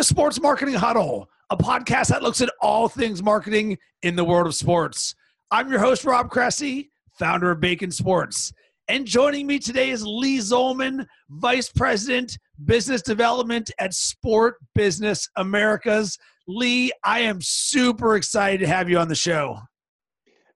the Sports Marketing Huddle, a podcast that looks at all things marketing in the world of sports. I'm your host, Rob Cressy, founder of Bacon Sports. And joining me today is Lee Zollman, Vice President, Business Development at Sport Business Americas. Lee, I am super excited to have you on the show.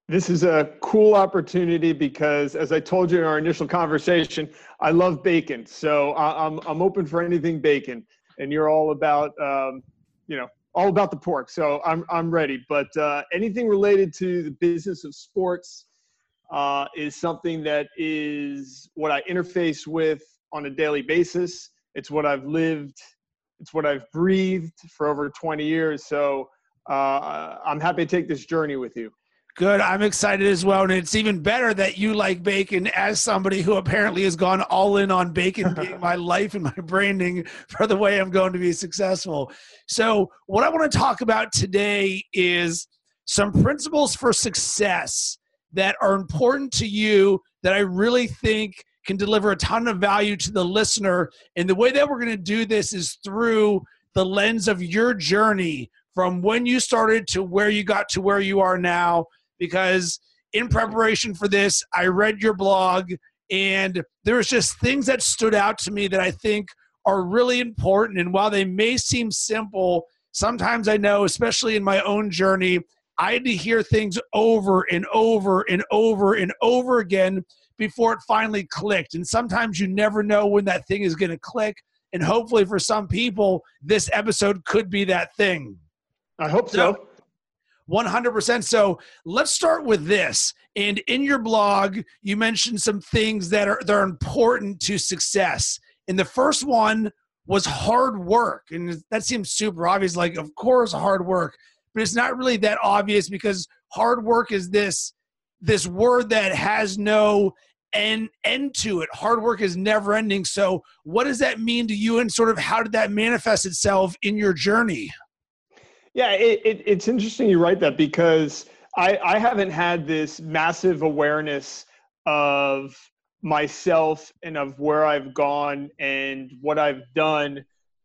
This is a cool opportunity because, as I told you in our initial conversation, I love bacon. So uh, I'm, I'm open for anything bacon. And you're all about, um, you know, all about the pork. So I'm, I'm ready. But uh, anything related to the business of sports uh, is something that is what I interface with on a daily basis. It's what I've lived, it's what I've breathed for over 20 years. So uh, I'm happy to take this journey with you. Good. I'm excited as well. And it's even better that you like bacon as somebody who apparently has gone all in on bacon being my life and my branding for the way I'm going to be successful. So, what I want to talk about today is some principles for success that are important to you that I really think can deliver a ton of value to the listener. And the way that we're going to do this is through the lens of your journey from when you started to where you got to where you are now because in preparation for this, I read your blog and there was just things that stood out to me that I think are really important. And while they may seem simple, sometimes I know, especially in my own journey, I had to hear things over and over and over and over again before it finally clicked. And sometimes you never know when that thing is going to click. And hopefully, for some people, this episode could be that thing. I hope so. 100%. So let's start with this. And in your blog, you mentioned some things that are, that are important to success. And the first one was hard work. And that seems super obvious. Like, of course, hard work. But it's not really that obvious because hard work is this this word that has no end end to it. Hard work is never ending. So what does that mean to you and sort of how did that manifest itself in your journey? Yeah, it, it, it's interesting you write that because I, I haven't had this massive awareness of myself and of where I've gone and what I've done.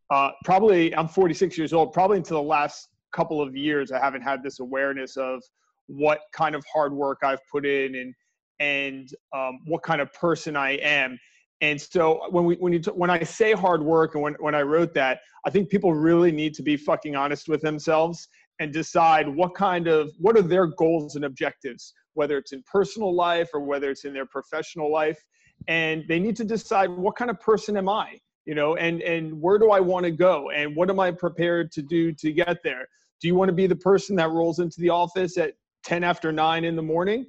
Uh, probably, I'm 46 years old. Probably until the last couple of years, I haven't had this awareness of what kind of hard work I've put in and and um, what kind of person I am. And so when we when you when I say hard work and when when I wrote that, I think people really need to be fucking honest with themselves and decide what kind of what are their goals and objectives, whether it's in personal life or whether it's in their professional life, and they need to decide what kind of person am I, you know, and and where do I want to go and what am I prepared to do to get there? Do you want to be the person that rolls into the office at 10 after 9 in the morning?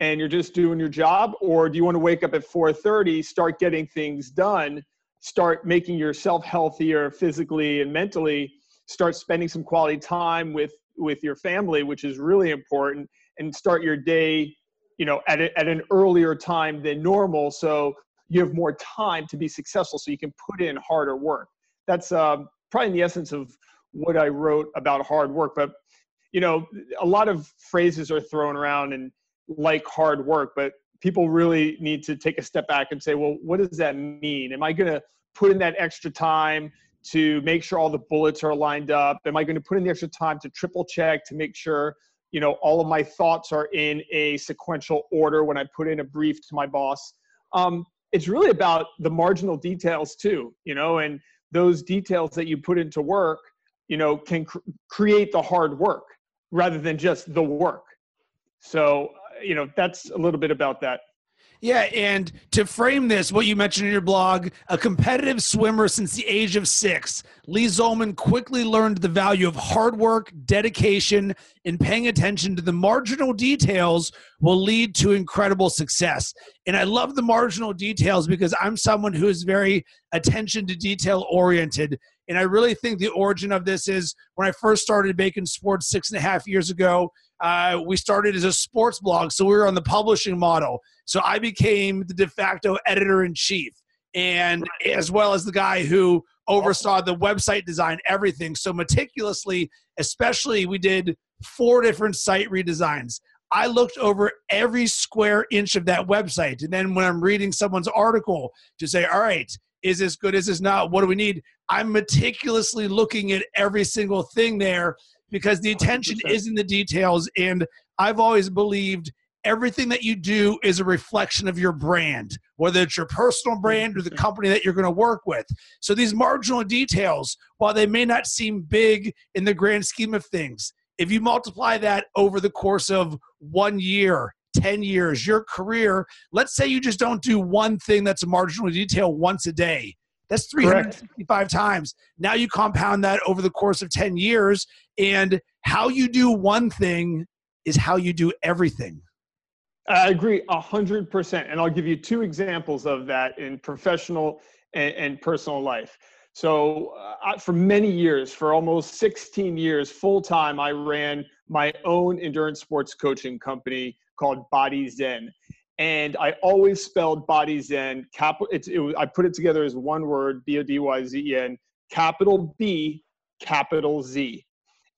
And you're just doing your job or do you want to wake up at 4:30 start getting things done start making yourself healthier physically and mentally start spending some quality time with with your family which is really important and start your day you know at, a, at an earlier time than normal so you have more time to be successful so you can put in harder work. That's um, probably in the essence of what i wrote about hard work but you know a lot of phrases are thrown around and like hard work, but people really need to take a step back and say, well, what does that mean? Am I going to put in that extra time to make sure all the bullets are lined up? Am I going to put in the extra time to triple check to make sure, you know, all of my thoughts are in a sequential order when I put in a brief to my boss? Um, it's really about the marginal details too, you know, and those details that you put into work, you know, can cr- create the hard work rather than just the work. So you know, that's a little bit about that. Yeah, and to frame this, what you mentioned in your blog, a competitive swimmer since the age of six, Lee Zollman quickly learned the value of hard work, dedication, and paying attention to the marginal details will lead to incredible success. And I love the marginal details because I'm someone who is very attention to detail oriented. And I really think the origin of this is when I first started Bacon Sports six and a half years ago. Uh, we started as a sports blog, so we were on the publishing model. So I became the de facto editor in chief, and as well as the guy who oversaw the website design, everything. So meticulously, especially we did four different site redesigns. I looked over every square inch of that website. And then when I'm reading someone's article to say, all right, Is this good? Is this not? What do we need? I'm meticulously looking at every single thing there because the attention 100%. is in the details. And I've always believed everything that you do is a reflection of your brand, whether it's your personal brand or the company that you're going to work with. So these marginal details, while they may not seem big in the grand scheme of things, if you multiply that over the course of one year, 10 years, your career, let's say you just don't do one thing that's a marginal detail once a day. That's 365 Correct. times. Now you compound that over the course of 10 years, and how you do one thing is how you do everything. I agree a hundred percent, and I'll give you two examples of that in professional and, and personal life. So, uh, for many years, for almost 16 years, full time, I ran my own endurance sports coaching company called Body Zen, and I always spelled Body Zen. Capital. It's. It I put it together as one word: B O D Y Z E N. Capital B, capital Z.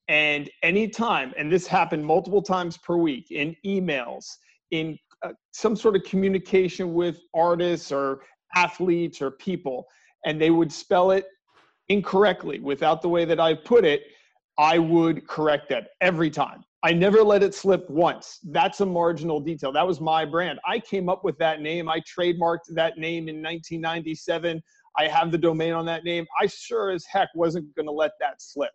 And anytime, and this happened multiple times per week in emails in uh, some sort of communication with artists or athletes or people and they would spell it incorrectly without the way that I put it, I would correct that every time. I never let it slip once. That's a marginal detail. That was my brand. I came up with that name. I trademarked that name in 1997. I have the domain on that name. I sure as heck wasn't going to let that slip.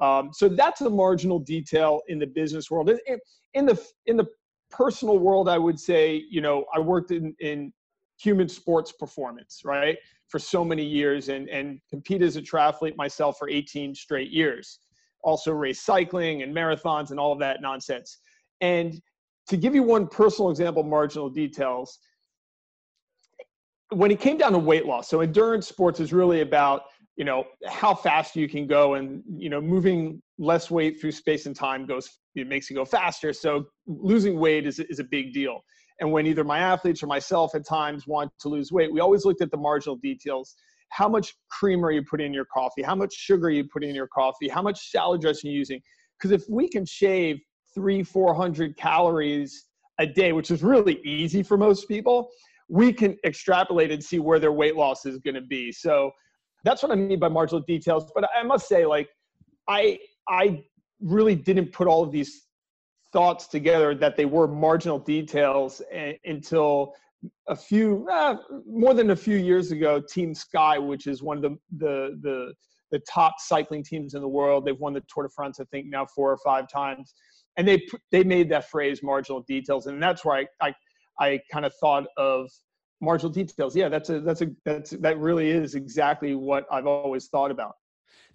Um, so that's a marginal detail in the business world. In, in the in the personal world, I would say, you know, I worked in, in human sports performance, right, for so many years and, and compete as a triathlete myself for 18 straight years. Also race cycling and marathons and all of that nonsense. And to give you one personal example, marginal details, when it came down to weight loss, so endurance sports is really about you know how fast you can go and you know moving less weight through space and time goes it makes you go faster so losing weight is, is a big deal and when either my athletes or myself at times want to lose weight we always looked at the marginal details how much creamer you put in your coffee? How much sugar are you put in your coffee? How much salad dressing are you're using? Because if we can shave three four hundred calories a day which is really easy for most people we can extrapolate and see where their weight loss is going to be. So that's what I mean by marginal details. But I must say, like, I I really didn't put all of these thoughts together that they were marginal details a- until a few uh, more than a few years ago. Team Sky, which is one of the the the the top cycling teams in the world, they've won the Tour de France, I think, now four or five times, and they they made that phrase marginal details, and that's where I I, I kind of thought of marginal details. Yeah, that's a that's a that's that really is exactly what I've always thought about.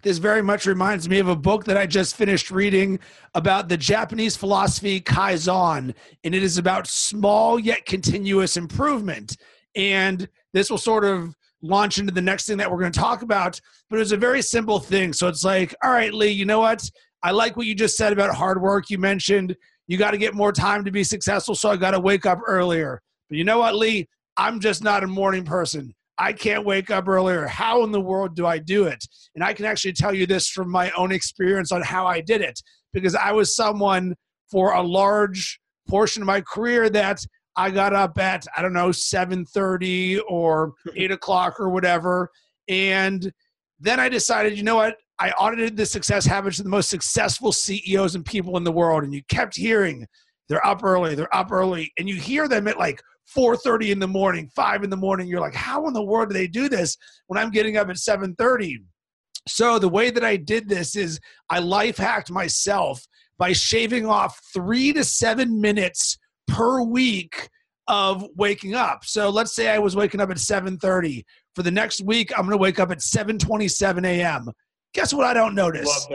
This very much reminds me of a book that I just finished reading about the Japanese philosophy Kaizen, and it is about small yet continuous improvement. And this will sort of launch into the next thing that we're going to talk about, but it was a very simple thing. So it's like, all right, Lee, you know what? I like what you just said about hard work. You mentioned you got to get more time to be successful, so I got to wake up earlier. But you know what, Lee? I'm just not a morning person. I can't wake up earlier. How in the world do I do it? And I can actually tell you this from my own experience on how I did it because I was someone for a large portion of my career that I got up at I don't know 7:30 or 8 o'clock or whatever, and then I decided, you know what? I audited the success habits of the most successful CEOs and people in the world, and you kept hearing they're up early, they're up early, and you hear them at like 4.30 in the morning 5 in the morning. You're like how in the world do they do this when i'm getting up at 7.30 so the way that i did this is i life hacked myself by shaving off three to seven minutes per week of waking up. So let's say i was waking up at 7.30 for the next week i'm going to wake up at 7.27 a.m guess what i don't notice?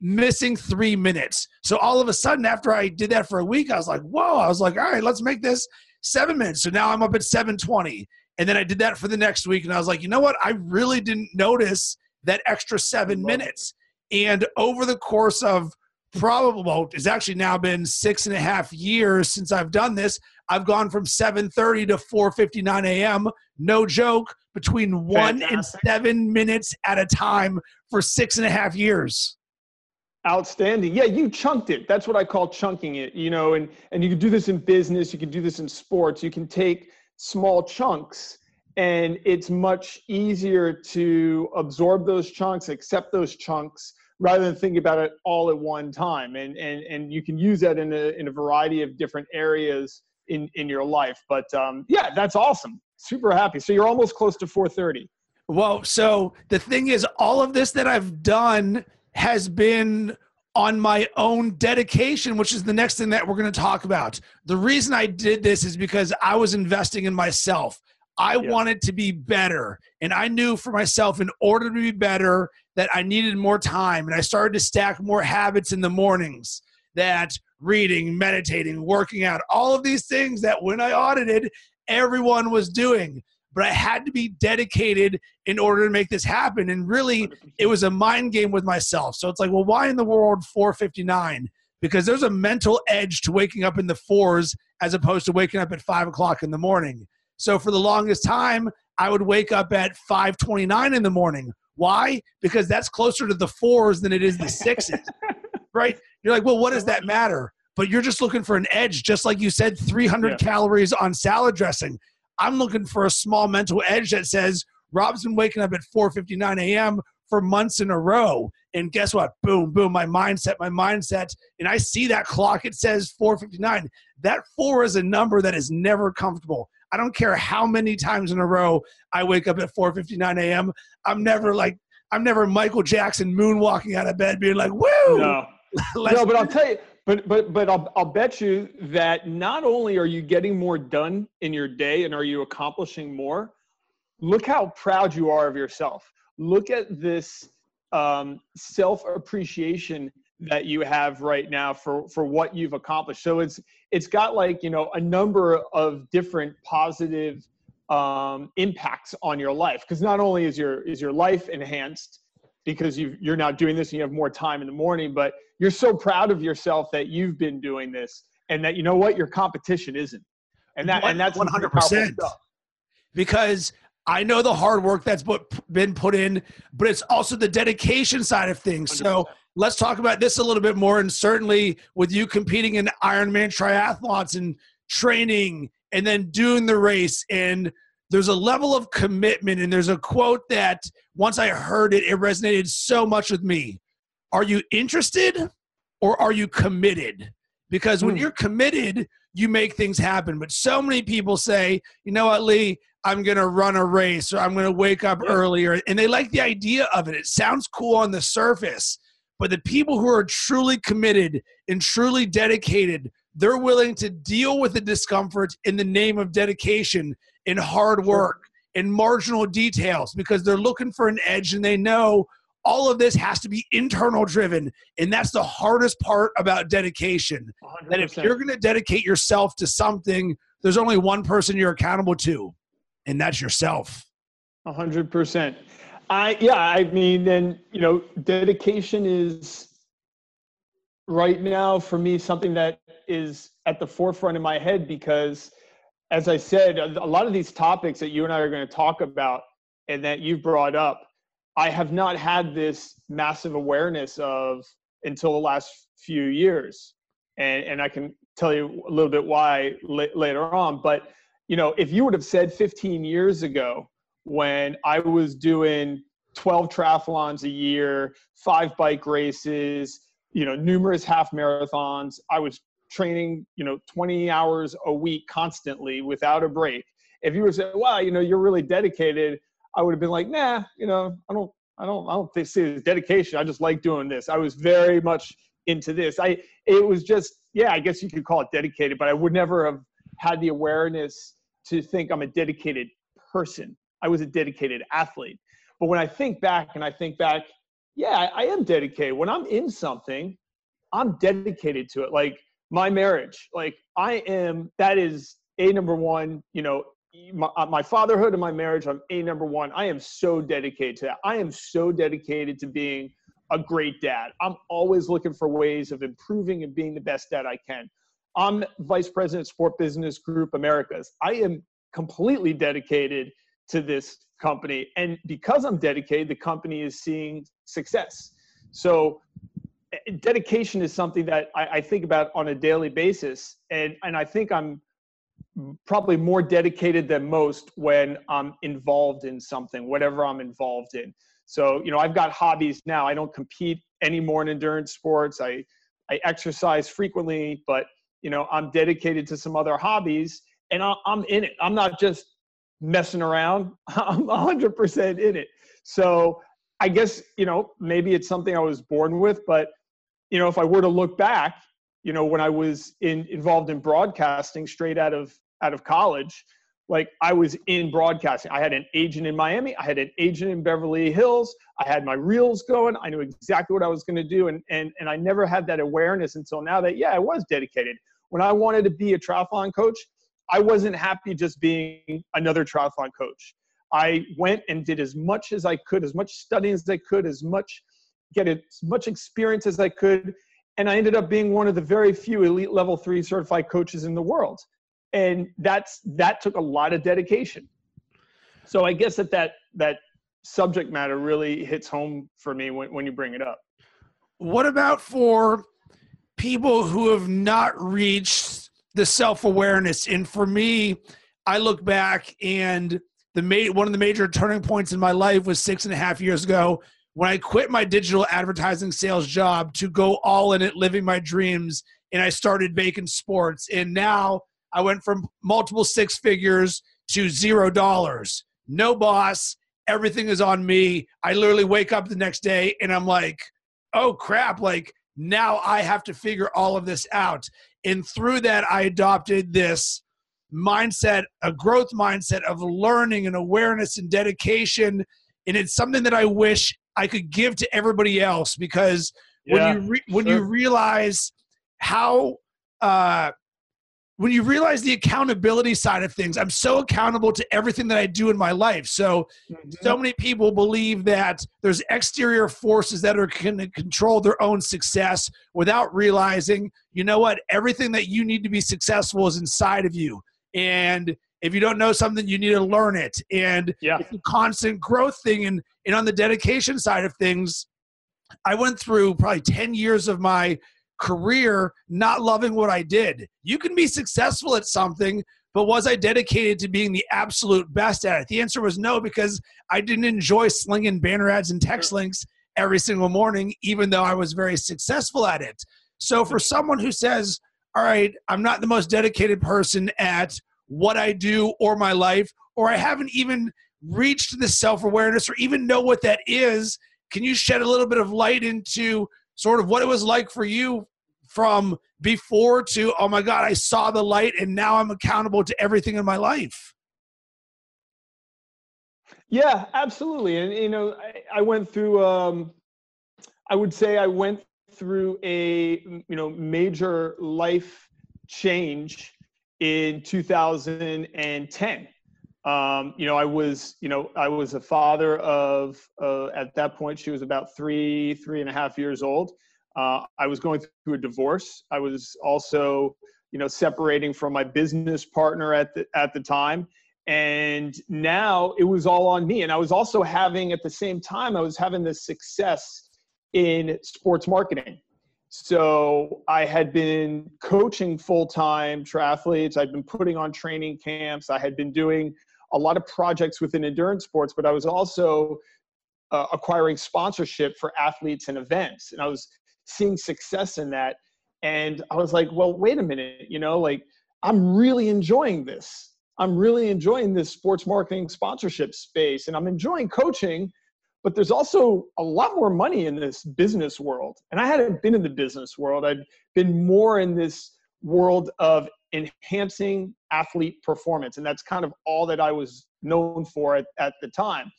Missing three minutes. So all of a sudden after i did that for a week i was like whoa. I was like all right let's make this seven minutes. So now I'm up at 720. And then I did that for the next week. And I was like, you know what? I really didn't notice that extra seven minutes. And over the course of probably, well, it's actually now been six and a half years since I've done this. I've gone from 7:30 to 4:59 a.m. No joke, between one Fantastic. and seven minutes at a time for six and a half years. Outstanding. Yeah, you chunked it. That's what I call chunking it. You know, and and you can do this in business. You can do this in sports. You can take small chunks and it's much easier to absorb those chunks accept those chunks rather than thinking about it all at one time and and and you can use that in a in a variety of different areas in in your life but um, yeah that's awesome super happy so you're almost close to 430 well so the thing is all of this that i've done has been on my own dedication, which is the next thing that we're going to talk about. The reason I did this is because I was investing in myself. I yeah. wanted to be better. And I knew for myself, in order to be better, that I needed more time. And I started to stack more habits in the mornings that reading, meditating, working out, all of these things that when I audited, everyone was doing. But I had to be dedicated in order to make this happen. And really, it was a mind game with myself. So it's like, well, why in the world 459? Because there's a mental edge to waking up in the fours as opposed to waking up at five o'clock in the morning. So for the longest time, I would wake up at 5:29 in the morning. Why? Because that's closer to the fours than it is the sixes. right? You're like, well, what does that matter? But you're just looking for an edge, just like you said, 300 yeah. calories on salad dressing. I'm looking for a small mental edge that says Rob's been waking up at 4:59 a.m. for months in a row, and guess what? Boom, boom, my mindset, my mindset, and I see that clock. It says 4:59. That four is a number that is never comfortable. I don't care how many times in a row I wake up at 4:59 a.m. I'm never like I'm never Michael Jackson moonwalking out of bed being like, "Woo!" No, no, but I'll tell you, but but but I'll I'll bet you that not only are you getting more done in your day and are you accomplishing more, look how proud you are of yourself. Look at this um, self appreciation that you have right now for for what you've accomplished so it's it's got like you know a number of different positive um, impacts on your life because not only is your is your life enhanced because you you're now doing this and you have more time in the morning but you're so proud of yourself that you've been doing this and that you know what your competition isn't and that and that's 100% because I know the hard work that's been put in, but it's also the dedication side of things. 100%. So let's talk about this a little bit more. And certainly with you competing in Ironman triathlons and training and then doing the race, and there's a level of commitment. And there's a quote that once I heard it, it resonated so much with me. Are you interested or are you committed? Because when mm. you're committed, you make things happen. But so many people say, you know what, Lee, I'm going to run a race or I'm going to wake up yeah. earlier. And they like the idea of it. It sounds cool on the surface. But the people who are truly committed and truly dedicated, they're willing to deal with the discomfort in the name of dedication and hard work in marginal details because they're looking for an edge and they know all of this has to be internal driven and that's the hardest part about dedication 100%. that if you're going to dedicate yourself to something there's only one person you're accountable to and that's yourself. A hundred percent. I yeah, I mean, and you know, dedication is right now for me something that is at the forefront of my head because as I said, a lot of these topics that you and I are going to talk about and that you've brought up, I have not had this massive awareness of until the last few years. And, and I can tell you a little bit why later on. But you know, if you would have said 15 years ago when I was doing 12 triathlons a year, five bike races, you know, numerous half marathons, I was training, you know, 20 hours a week constantly without a break. If you would say, "Wow, you know, you're really dedicated," I would have been like, "Nah, you know, I don't, I don't, I don't it's dedication. I just like doing this." I was very much into this. I, it was just, yeah, I guess you could call it dedicated, but I would never have had the awareness to think I'm a dedicated person. I was a dedicated athlete. But when I think back and I think back, yeah, I am dedicated. When I'm in something, I'm dedicated to it. Like my marriage, like I am, that is a number one, you know, my, uh, my fatherhood and my marriage, I'm a number one. I am so dedicated to that. I am so dedicated to being a great dad. I'm always looking for ways of improving and being the best dad I can. I'm Vice President Sport Business Group Americas. I am completely dedicated to this company. And because I'm dedicated, the company is seeing success. So dedication is something that I, I, think about on a daily basis. And, and I think I'm probably more dedicated than most when I'm involved in something, whatever I'm involved in. So, you know, I've got hobbies now. I don't compete anymore in endurance sports. I, I exercise frequently, but, you know, I'm dedicated to some other hobbies and I'm in it. I'm not just messing around. I'm 100% in it. So I guess, you know, maybe it's something I was born with, but, you know, if I were to look back, you know, when I was in, involved in broadcasting straight out of out of college, like I was in broadcasting. I had an agent in Miami. I had an agent in Beverly Hills. I had my reels going. I knew exactly what I was going to do. And, and, and I never had that awareness until now that, yeah, I was dedicated. When I wanted to be a triathlon coach, I wasn't happy just being another triathlon coach. I went and did as much as I could, as much studying as I could, as much get as much experience as I could, and I ended up being one of the very few elite level three certified coaches in the world. And that's that took a lot of dedication. So i guess that that that subject matter really hits home for me when, when you bring it up. What about for people who have not reached the self-awareness? And for me i look back and the one of the major turning points in my life was six and a half years ago when i quit my digital advertising sales job to go all in it living my dreams and i started Bacon Sports and now I went from multiple six figures to zero dollars. No boss. Everything is on me. I literally wake up the next day and I'm like, oh crap, like now I have to figure all of this out. And through that, I adopted this mindset, a growth mindset of learning and awareness and dedication. And it's something that I wish I could give to everybody else because yeah, when you re- when sure. you realize how uh, when you realize the accountability side of things, I'm so accountable to everything that I do in my life. So, mm-hmm. so many people believe that there's exterior forces that are going to control their own success without realizing, you know what, everything that you need to be successful is inside of you. And if you don't know something, you need to learn it. And yeah. it's a constant growth thing. And, and on the dedication side of things, I went through probably 10 years of my career not loving what I did. You can be successful at something, but was I dedicated to being the absolute best at it? The answer was no, because I didn't enjoy slinging banner ads and text links every single morning, even though I was very successful at it. So for someone who says, all right, I'm not the most dedicated person at what I do or my life, or I haven't even reached the self awareness or even know what that is, can you shed a little bit of light into sort of what it was like for you from before to oh my god i saw the light and now i'm accountable to everything in my life yeah absolutely. And you know i, I went through um, i would say i went through a you know major life change in 2010 um, you know i was you know i was a father of uh, at that point she was about three three and a half years old uh, I was going through a divorce. I was also, you know, separating from my business partner at the at the time, and now it was all on me. And I was also having at the same time I was having this success in sports marketing. So I had been coaching full time triathletes. I'd been putting on training camps. I had been doing a lot of projects within endurance sports, but I was also uh, acquiring sponsorship for athletes and events. And I was seeing success in that. And I was like, well, wait a minute, you know, like I'm really enjoying this. I'm really enjoying this sports marketing sponsorship space and I'm enjoying coaching, but there's also a lot more money in this business world. And I hadn't been in the business world, I'd been more in this world of enhancing athlete performance. And that's kind of all that I was known for at, at the time.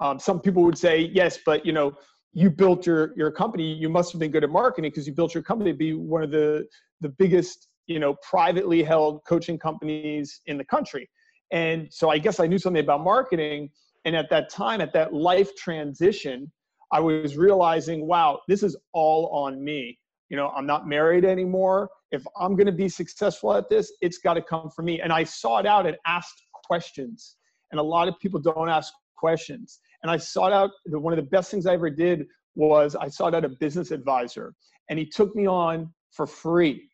Um, some people would say, yes, but you know, you built your your company. You must have been good at marketing because you built your company to be one of the the biggest you know privately held coaching companies in the country. And so i guess i knew something about marketing. And at that time at that life transition i was realizing wow this is all on me. You know i'm not married anymore if i'm going to be successful at this it's got to come from me and i sought out and asked questions and a lot of people don't ask questions and I sought out one of the best things I ever did was I sought out a business advisor, and he took me on for free.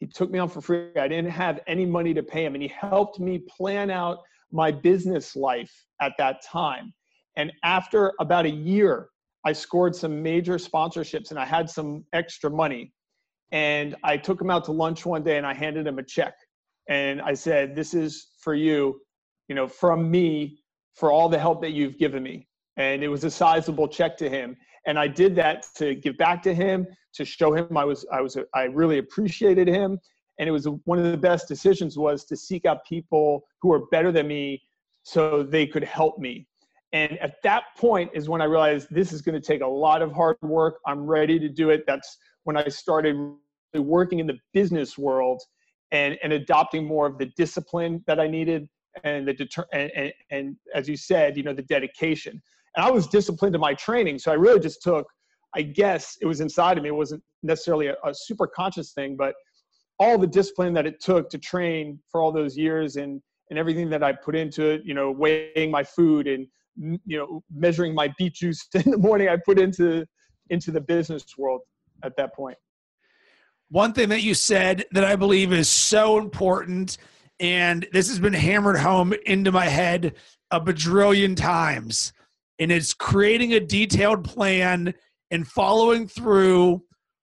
He took me on for free. I didn't have any money to pay him, and he helped me plan out my business life at that time. And after about a year, I scored some major sponsorships and I had some extra money. And I took him out to lunch one day and I handed him a check. And I said, This is for you, you know, from me for all the help that you've given me. And it was a sizable check to him. And I did that to give back to him, to show him I was, I was, I really appreciated him. And it was one of the best decisions was to seek out people who are better than me so they could help me. And at that point is when I realized this is going to take a lot of hard work. I'm ready to do it. That's when I started working in the business world and, and adopting more of the discipline that I needed and the deter and, and, and as you said, you know, the dedication. And I was disciplined in my training. So I really just took, I guess it was inside of me. It wasn't necessarily a, a super conscious thing, but all the discipline that it took to train for all those years and, and everything that I put into it, you know, weighing my food and you know measuring my beet juice in the morning i put into into the business world at that point one thing that you said that i believe is so important and this has been hammered home into my head a bajillion times and it's creating a detailed plan and following through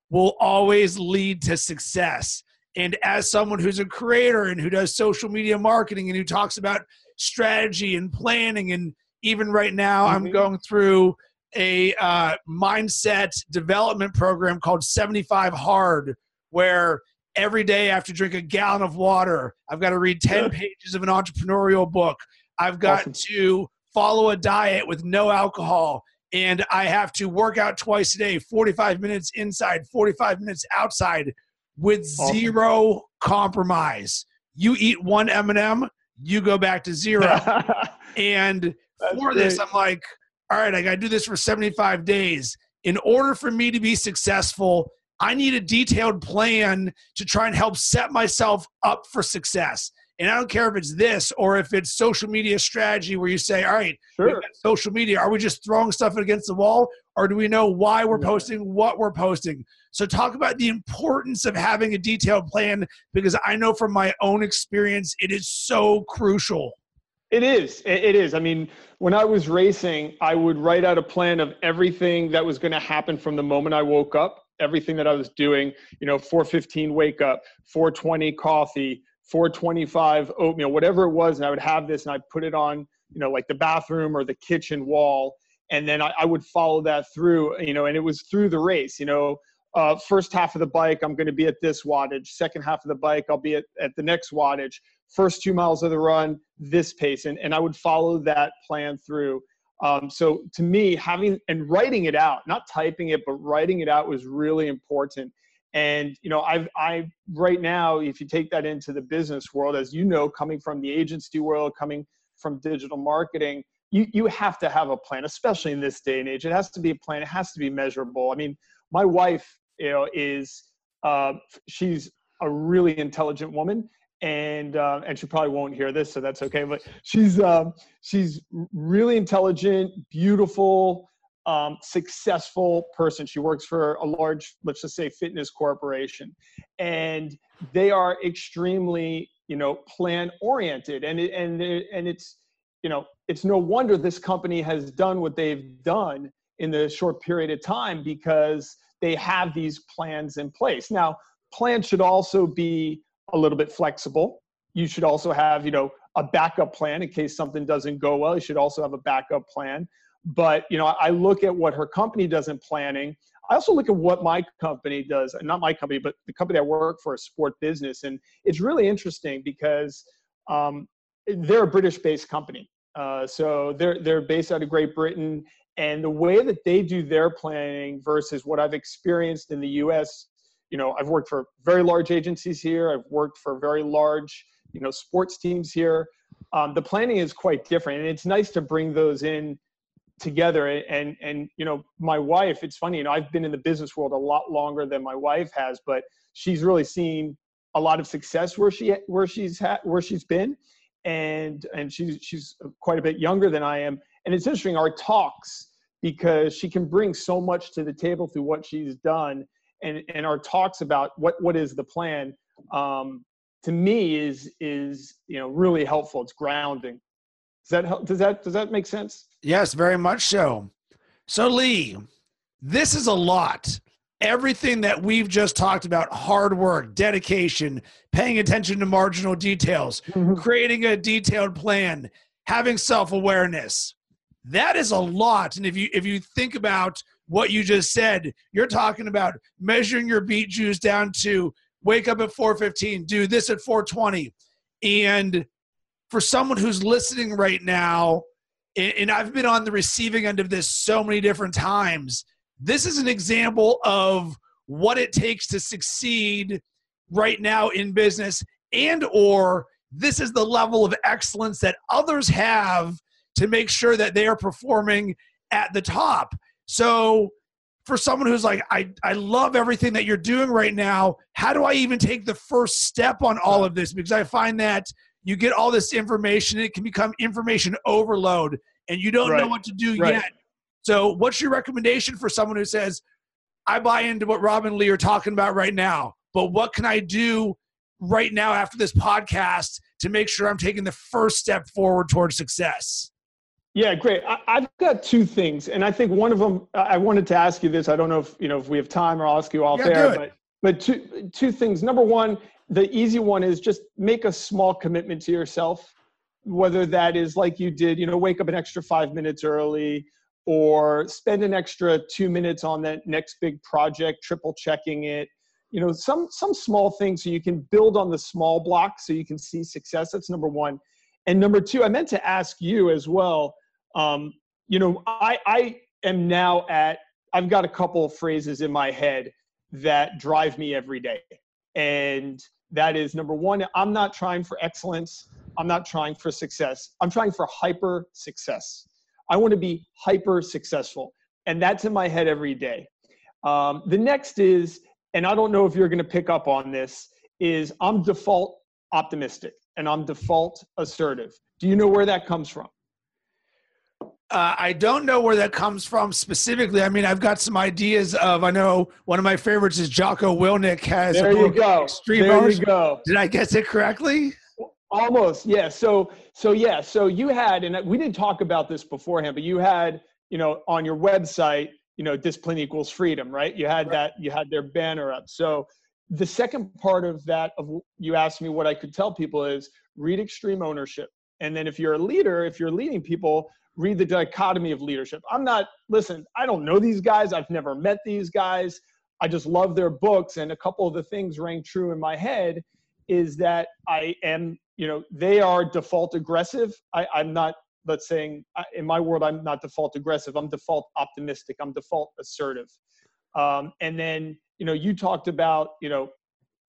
will always lead to success and as someone who's a creator and who does social media marketing and who talks about strategy and planning and even right now, mm-hmm. I'm going through a uh, mindset development program called 75 Hard, where every day I have to drink a gallon of water. I've got to read 10 pages of an entrepreneurial book. I've got awesome. to follow a diet with no alcohol. And I have to work out twice a day, 45 minutes inside, 45 minutes outside with awesome. zero compromise. You eat one M&M, you go back to zero. and that's for great. this, I'm like, all right, I got to do this for 75 days. In order for me to be successful, I need a detailed plan to try and help set myself up for success. And I don't care if it's this or if it's social media strategy where you say, all right, sure. social media, are we just throwing stuff against the wall or do we know why we're posting what we're posting? So, talk about the importance of having a detailed plan because I know from my own experience, it is so crucial. It is. It is. I mean, when I was racing, I would write out a plan of everything that was going to happen from the moment I woke up, everything that I was doing. You know, 4:15 wake up, 4:20 coffee, 4:25 oatmeal, whatever it was, and I would have this, and I'd put it on, you know, like the bathroom or the kitchen wall, and then I, I would follow that through. You know, and it was through the race. You know, uh, first half of the bike, I'm going to be at this wattage. Second half of the bike, I'll be at, at the next wattage first two miles of the run, this pace. And, and I would follow that plan through. Um, so to me, having and writing it out, not typing it, but writing it out was really important. And you know, I've I right now, if you take that into the business world, as you know, coming from the agency world, coming from digital marketing, you you have to have a plan, especially in this day and age. It has to be a plan. It has to be measurable. I mean, my wife, you know, is uh, she's a really intelligent woman and uh, and she probably won't hear this, so that's okay. But she's um, she's really intelligent, beautiful, um, successful person. She works for a large, let's just say, fitness corporation, and they are extremely, you know, plan oriented, and it, and it, and it's you know it's no wonder this company has done what they've done in the short period of time because they have these plans in place. Now, plans should also be a little bit flexible. You should also have, you know, a backup plan in case something doesn't go well. You should also have a backup plan. But, you know, I look at what her company does in planning. I also look at what my company does, not my company, but the company I work for, a sport business. And it's really interesting because um, they're a British based company. Uh, so they're, they're based out of Great Britain. And the way that they do their planning versus what I've experienced in the US you know, I've worked for very large agencies here. I've worked for very large, you know, sports teams here. Um, the planning is quite different, and it's nice to bring those in together. And and you know, my wife. It's funny, you know, I've been in the business world a lot longer than my wife has, but she's really seen a lot of success where she where she's had where she's been, and and she's she's quite a bit younger than I am. And it's interesting our talks because she can bring so much to the table through what she's done and, and our talks about what, what is the plan um, to me is is you know really helpful. It's grounding. Does that help? Does that does that make sense? Yes, very much so. So Lee, this is a lot. Everything that we've just talked about hard work, dedication, paying attention to marginal details, mm-hmm. creating a detailed plan, having self awareness. That is a lot. And if you if you think about what you just said, you're talking about measuring your beet juice down to wake up at 4:15, do this at 4:20. And for someone who's listening right now, and I've been on the receiving end of this so many different times, this is an example of what it takes to succeed right now in business and or this is the level of excellence that others have to make sure that they are performing at the top. So for someone who's like, I, I love everything that you're doing right now, how do I even take the first step on all of this? Because I find that you get all this information, it can become information overload, and you don't right. know what to do right. yet. So, what's your recommendation for someone who says, I buy into what Rob and Lee are talking about right now, but what can I do right now after this podcast to make sure I'm taking the first step forward towards success? Yeah, great. I, have got two things, and I think one of them. I wanted to ask you this. I don't know if you know if we have time, or I'll ask you off yeah, air. But but two two things. Number one, the easy one is just make a small commitment to yourself, whether that is like you did, you know, wake up an extra five minutes early, or spend an extra two minutes on that next big project, triple checking it. You know, some some small things so you can build on the small blocks so you can see success. That's number one. And number two, I meant to ask you as well um, you know, I, I am now at, I've got a couple of phrases in my head that drive me every day. And that is number one, I'm not trying for excellence. I'm not trying for success. I'm trying for hyper success. I want to be hyper successful. And that's in my head every day. Um, the next is, and I don't know if you're going to pick up on this, is I'm default optimistic and I'm default assertive. Do you know where that comes from? Uh, I don't know where that comes from specifically. I mean, I've got some ideas of. I know one of my favorites is Jocko Willink has. There you go. Extreme there you go. Did I guess it correctly? Almost, yeah. So, so yeah. So you had, and we didn't talk about this beforehand, but you had, you know, on your website, you know, discipline equals freedom, right? You had right. that. You had their banner up. So the second part of that, of you asked me what I could tell people is read extreme ownership, and then if you're a leader, if you're leading people read the dichotomy of leadership. I'm not, listen, I don't know these guys. I've never met these guys. I just love their books. And a couple of the things rang true in my head is that I am, you know, they are default aggressive. I, I'm not, let's saying in my world, I'm not default aggressive. I'm default optimistic. I'm default assertive. Um, and then, you know, you talked about, you know,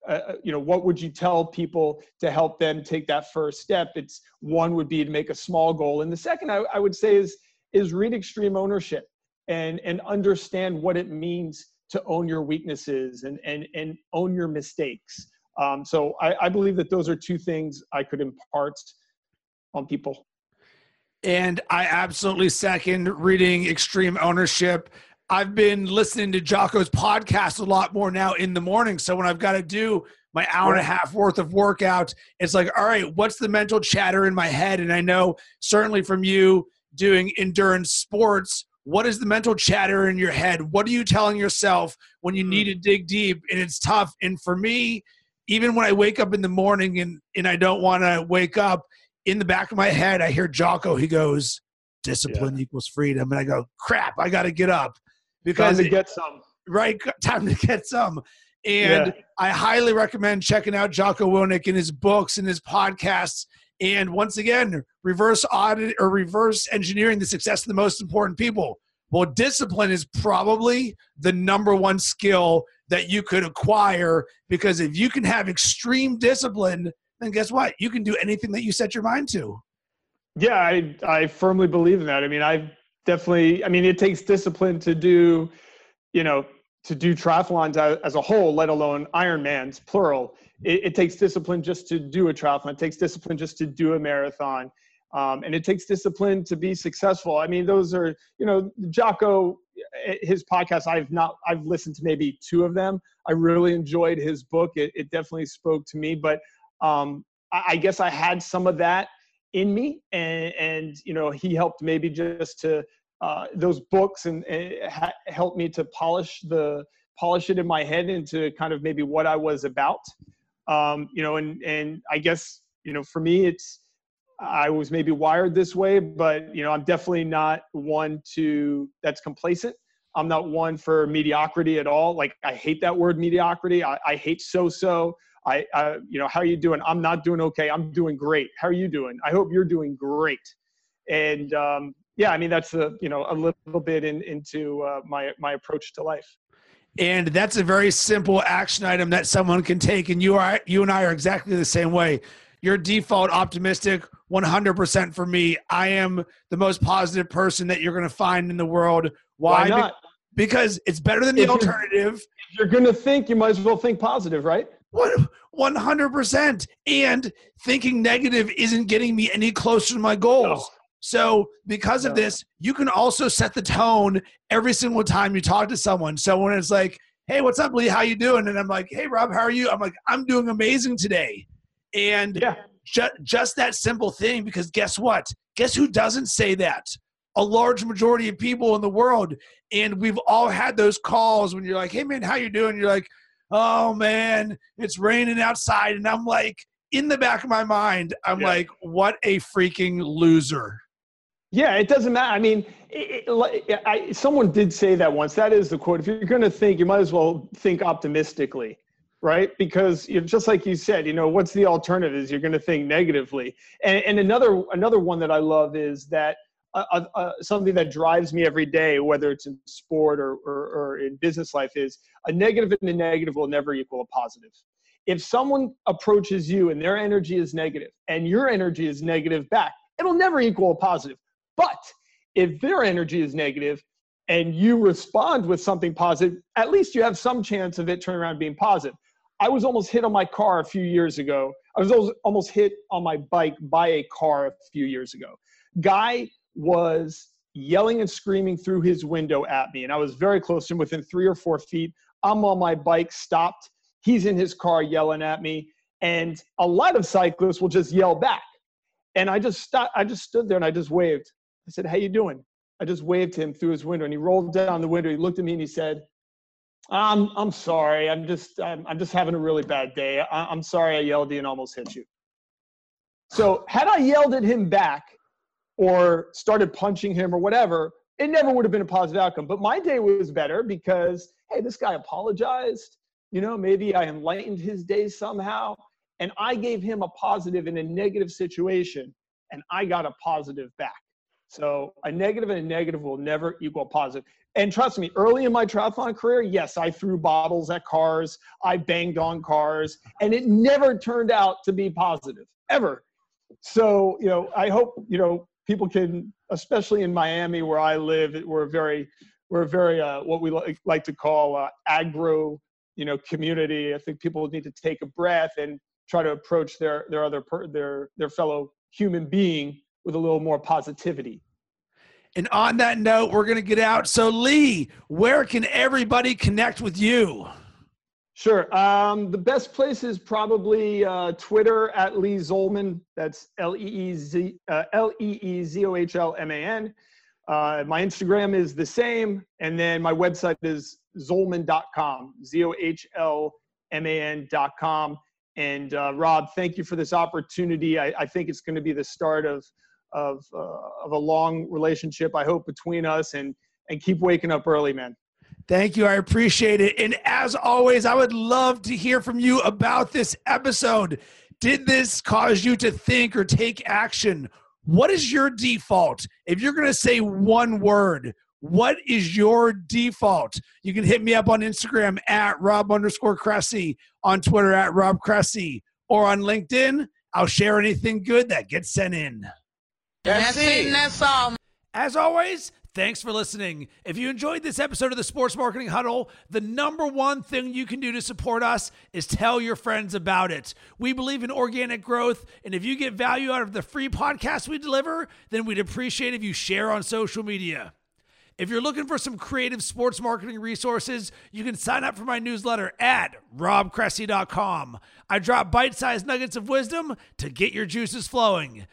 uh, uh, you know what would you tell people to help them take that first step? It's one would be to make a small goal. And the second I, I would say is is read extreme ownership and and understand what it means to own your weaknesses and and and own your mistakes. Um, so I, I believe that those are two things i could impart on people. And i absolutely second reading extreme ownership I've been listening to Jocko's podcast a lot more now in the morning. So when I've got to do my hour and a half worth of workout, it's like, all right, what's the mental chatter in my head? And I know certainly from you doing endurance sports, what is the mental chatter in your head? What are you telling yourself when you need hmm. to dig deep and it's tough? And for me, even when I wake up in the morning and, and I don't want to wake up, in the back of my head, I hear Jocko. He goes, discipline yeah. equals freedom. And I go, crap, I got to get up because time to get some. Right, time to get some. And yeah. I highly recommend checking out Jocko Willink and his books and his podcasts. And once again, reverse audit or reverse engineering the success of the most important people. Well, discipline is probably the number one skill that you could acquire because if you can have extreme discipline, then guess what? You can do anything that you set your mind to. Yeah, I, I firmly believe in that. I mean, I've definitely i mean it takes discipline to do you know to do triathlons as a whole let alone ironmans plural. It, it takes discipline just to do a triathlon. It takes discipline just to do a marathon. Um, and it takes discipline to be successful. I mean those are you know jocko his podcast, I've not, I've listened to maybe two of them. I really enjoyed his book. It, it definitely spoke to me, but um, I, I guess I had some of that in me, and, and you know, he helped maybe just to uh, those books and, and ha- helped me to polish the polish it in my head into kind of maybe what I was about. Um, you know, and and I guess you know, for me, it's I was maybe wired this way, but you know, I'm definitely not one to that's complacent. I'm not one for mediocrity at all. Like I hate that word mediocrity. I, I hate so-so. I, I, you know, how are you doing? I'm not doing okay. I'm doing great. How are you doing? I hope you're doing great. And um, yeah, I mean, that's a, you know, a little bit in, into uh, my, my approach to life. And that's a very simple action item that someone can take. And you are, you and I are exactly the same way. Your default optimistic 100% for me. I am the most positive person that you're going to find in the world. Why, Why not? Because it's better than the if alternative. You're, if you're going to think, you might as well think positive, right? One hundred percent. And thinking negative isn't getting me any closer to my goals. No. So because of this, you can also set the tone every single time you talk to someone. So when it's like, "Hey, what's up, Lee? How you doing?" and I'm like, "Hey, Rob, how are you?" I'm like, "I'm doing amazing today." And yeah. ju- just that simple thing. Because guess what? Guess who doesn't say that? A large majority of people in the world. And we've all had those calls when you're like, "Hey, man, how you doing?" You're like, "Oh man, it's raining outside," and I'm like, in the back of my mind, I'm yeah. like, "What a freaking loser." Yeah, it doesn't matter. I mean, it, it, I, someone did say that once. That is the quote. If you're going to think, you might as well think optimistically, right? Because you know, just like you said, you know, what's the alternative? Is you're going to think negatively. And, and another another one that I love is that uh, uh, uh, something that drives me every day, whether it's in sport or, or, or in business life, is a negative and a negative will never equal a positive. If someone approaches you and their energy is negative and your energy is negative back, it'll never equal a positive but if their energy is negative and you respond with something positive, at least you have some chance of it turning around being positive. I was almost hit on my car a few years ago. I was almost hit on my bike by a car a few years ago. Guy was yelling and screaming through his window at me, and I was very close to him within three or four feet. I'm on my bike, stopped. He's in his car yelling at me, and a lot of cyclists will just yell back. And I just stopped, I just stood there and I just waved. I said, How you doing? I just waved to him through his window and he rolled down the window. He looked at me and he said, I'm, I'm sorry. I'm just, I'm, I'm just having a really bad day. I, I'm sorry I yelled at you and almost hit you. So had I yelled at him back or started punching him or whatever, it never would have been a positive outcome. But my day was better because, hey, this guy apologized. You know, maybe I enlightened his day somehow. And I gave him a positive in a negative situation, and I got a positive back. So a negative and a negative will never equal positive. And trust me, early in my triathlon career, yes, I threw bottles at cars, I banged on cars, and it never turned out to be positive, ever. So, you know, I hope, you know, people can, especially in Miami where I live, we're very, we're very, uh, what we like, like to call uh, agro, you know, community. I think people need to take a breath and try to approach their, their other, per, their, their fellow human being with a little more positivity. And on that note, we're going to get out. So, Lee, where can everybody connect with you? Sure. Um, the best place is probably uh, Twitter at Lee Zohlman. That's L E E Z uh, L E E Z O H L M A N. Uh, my Instagram is the same, and then my website is zohlman.com. Z O H L M A N.com. And uh, Rob, thank you for this opportunity. I, I think it's going to be the start of of uh, of a long relationship. I hope between us and and keep waking up early, man. Thank you. I appreciate it. And as always, I would love to hear from you about this episode. Did this cause you to think or take action? What is your default? If you're going to say one word, what is your default? You can hit me up on Instagram at Rob underscore Cressy, on Twitter at Rob Cressy, or on LinkedIn. I'll share anything good that gets sent in. That's, it. That's all. As always, Thanks for listening. If you enjoyed this episode of the Sports Marketing Huddle, the number one thing you can do to support us is tell your friends about it. We believe in organic growth, and if you get value out of the free podcast we deliver, then we'd appreciate if you share on social media. If you're looking for some creative sports marketing resources, you can sign up for my newsletter at robcressy.com. I drop bite sized nuggets of wisdom to get your juices flowing.